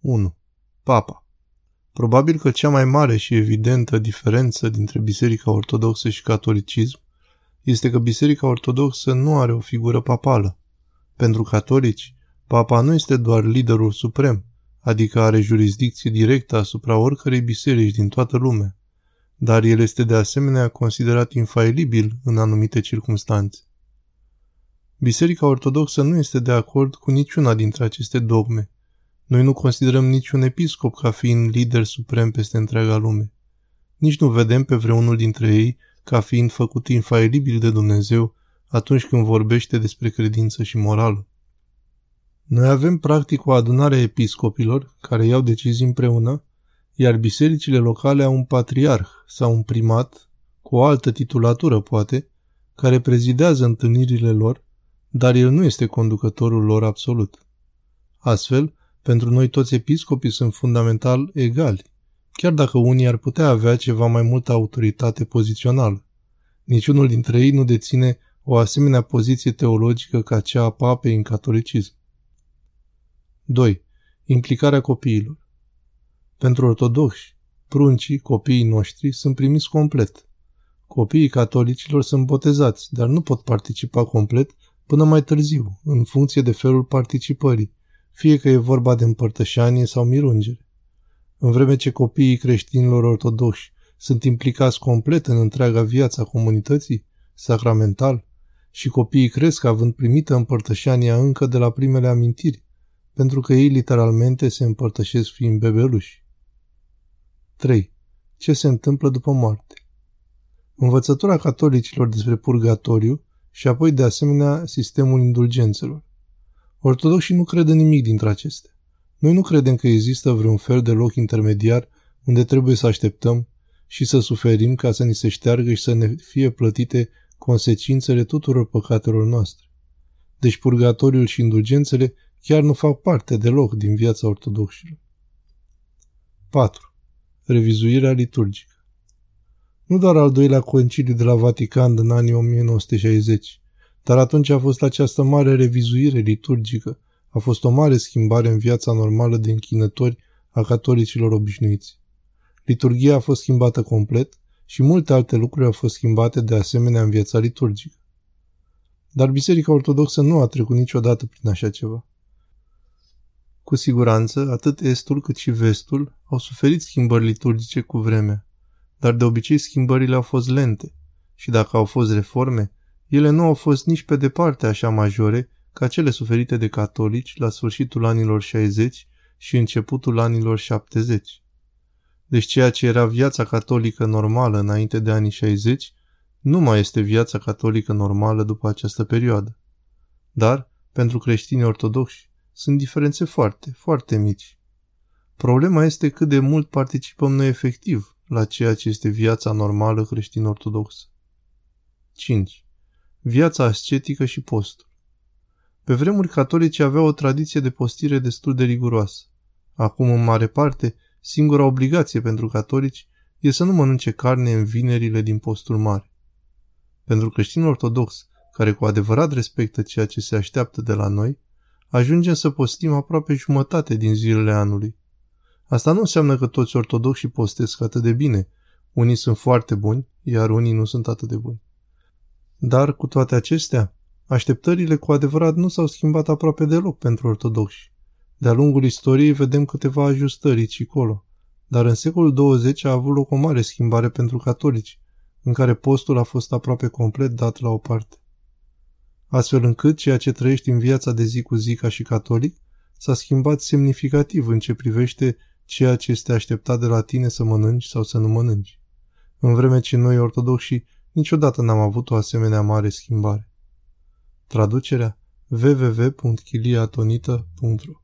1. Papa Probabil că cea mai mare și evidentă diferență dintre Biserica Ortodoxă și catolicism este că Biserica Ortodoxă nu are o figură papală. Pentru catolici, papa nu este doar liderul suprem, adică are jurisdicție directă asupra oricărei biserici din toată lumea, dar el este de asemenea considerat infailibil în anumite circunstanțe. Biserica Ortodoxă nu este de acord cu niciuna dintre aceste dogme. Noi nu considerăm niciun episcop ca fiind lider suprem peste întreaga lume. Nici nu vedem pe vreunul dintre ei ca fiind făcut infailibil de Dumnezeu atunci când vorbește despre credință și morală. Noi avem practic o adunare a episcopilor care iau decizii împreună, iar bisericile locale au un patriarh sau un primat, cu o altă titulatură poate, care prezidează întâlnirile lor, dar el nu este conducătorul lor absolut. Astfel, pentru noi toți episcopii sunt fundamental egali, chiar dacă unii ar putea avea ceva mai multă autoritate pozițională. Niciunul dintre ei nu deține o asemenea poziție teologică ca cea a papei în catolicism. 2. Implicarea copiilor. Pentru ortodoxi, pruncii, copiii noștri, sunt primiți complet. Copiii catolicilor sunt botezați, dar nu pot participa complet până mai târziu, în funcție de felul participării, fie că e vorba de împărtășanie sau mirungere. În vreme ce copiii creștinilor ortodoxi sunt implicați complet în întreaga viață a comunității, sacramental, și copiii cresc având primită împărtășania încă de la primele amintiri, pentru că ei literalmente se împărtășesc fiind bebeluși. 3. Ce se întâmplă după moarte? Învățătura catolicilor despre purgatoriu și apoi de asemenea sistemul indulgențelor. Ortodoxii nu cred în nimic dintre acestea. Noi nu credem că există vreun fel de loc intermediar unde trebuie să așteptăm și să suferim ca să ni se șteargă și să ne fie plătite consecințele tuturor păcatelor noastre. Deci purgatoriul și indulgențele chiar nu fac parte deloc din viața ortodoxilor. 4. Revizuirea liturgică Nu doar al doilea conciliu de la Vatican din anii 1960, dar atunci a fost această mare revizuire liturgică, a fost o mare schimbare în viața normală de închinători a catolicilor obișnuiți. Liturgia a fost schimbată complet și multe alte lucruri au fost schimbate de asemenea în viața liturgică. Dar Biserica Ortodoxă nu a trecut niciodată prin așa ceva. Cu siguranță, atât estul cât și vestul au suferit schimbări liturgice cu vremea, dar de obicei schimbările au fost lente și dacă au fost reforme, ele nu au fost nici pe departe așa majore ca cele suferite de catolici la sfârșitul anilor 60 și începutul anilor 70. Deci ceea ce era viața catolică normală înainte de anii 60 nu mai este viața catolică normală după această perioadă. Dar, pentru creștini ortodoxi, sunt diferențe foarte, foarte mici. Problema este cât de mult participăm noi efectiv la ceea ce este viața normală creștin-ortodoxă. 5. Viața ascetică și postul. Pe vremuri catolici aveau o tradiție de postire destul de riguroasă. Acum, în mare parte, singura obligație pentru catolici e să nu mănânce carne în vinerile din postul mare. Pentru creștinul ortodox, care cu adevărat respectă ceea ce se așteaptă de la noi, ajungem să postim aproape jumătate din zilele anului. Asta nu înseamnă că toți ortodoxii postesc atât de bine. Unii sunt foarte buni, iar unii nu sunt atât de buni. Dar, cu toate acestea, așteptările cu adevărat nu s-au schimbat aproape deloc pentru ortodoxi. De-a lungul istoriei vedem câteva ajustări și colo, dar în secolul 20 a avut loc o mare schimbare pentru catolici, în care postul a fost aproape complet dat la o parte. Astfel încât ceea ce trăiești în viața de zi cu zi ca și catolic s-a schimbat semnificativ în ce privește ceea ce este așteptat de la tine să mănânci sau să nu mănânci. În vreme ce noi ortodoxi niciodată n-am avut o asemenea mare schimbare. Traducerea www.chiliatonita.ro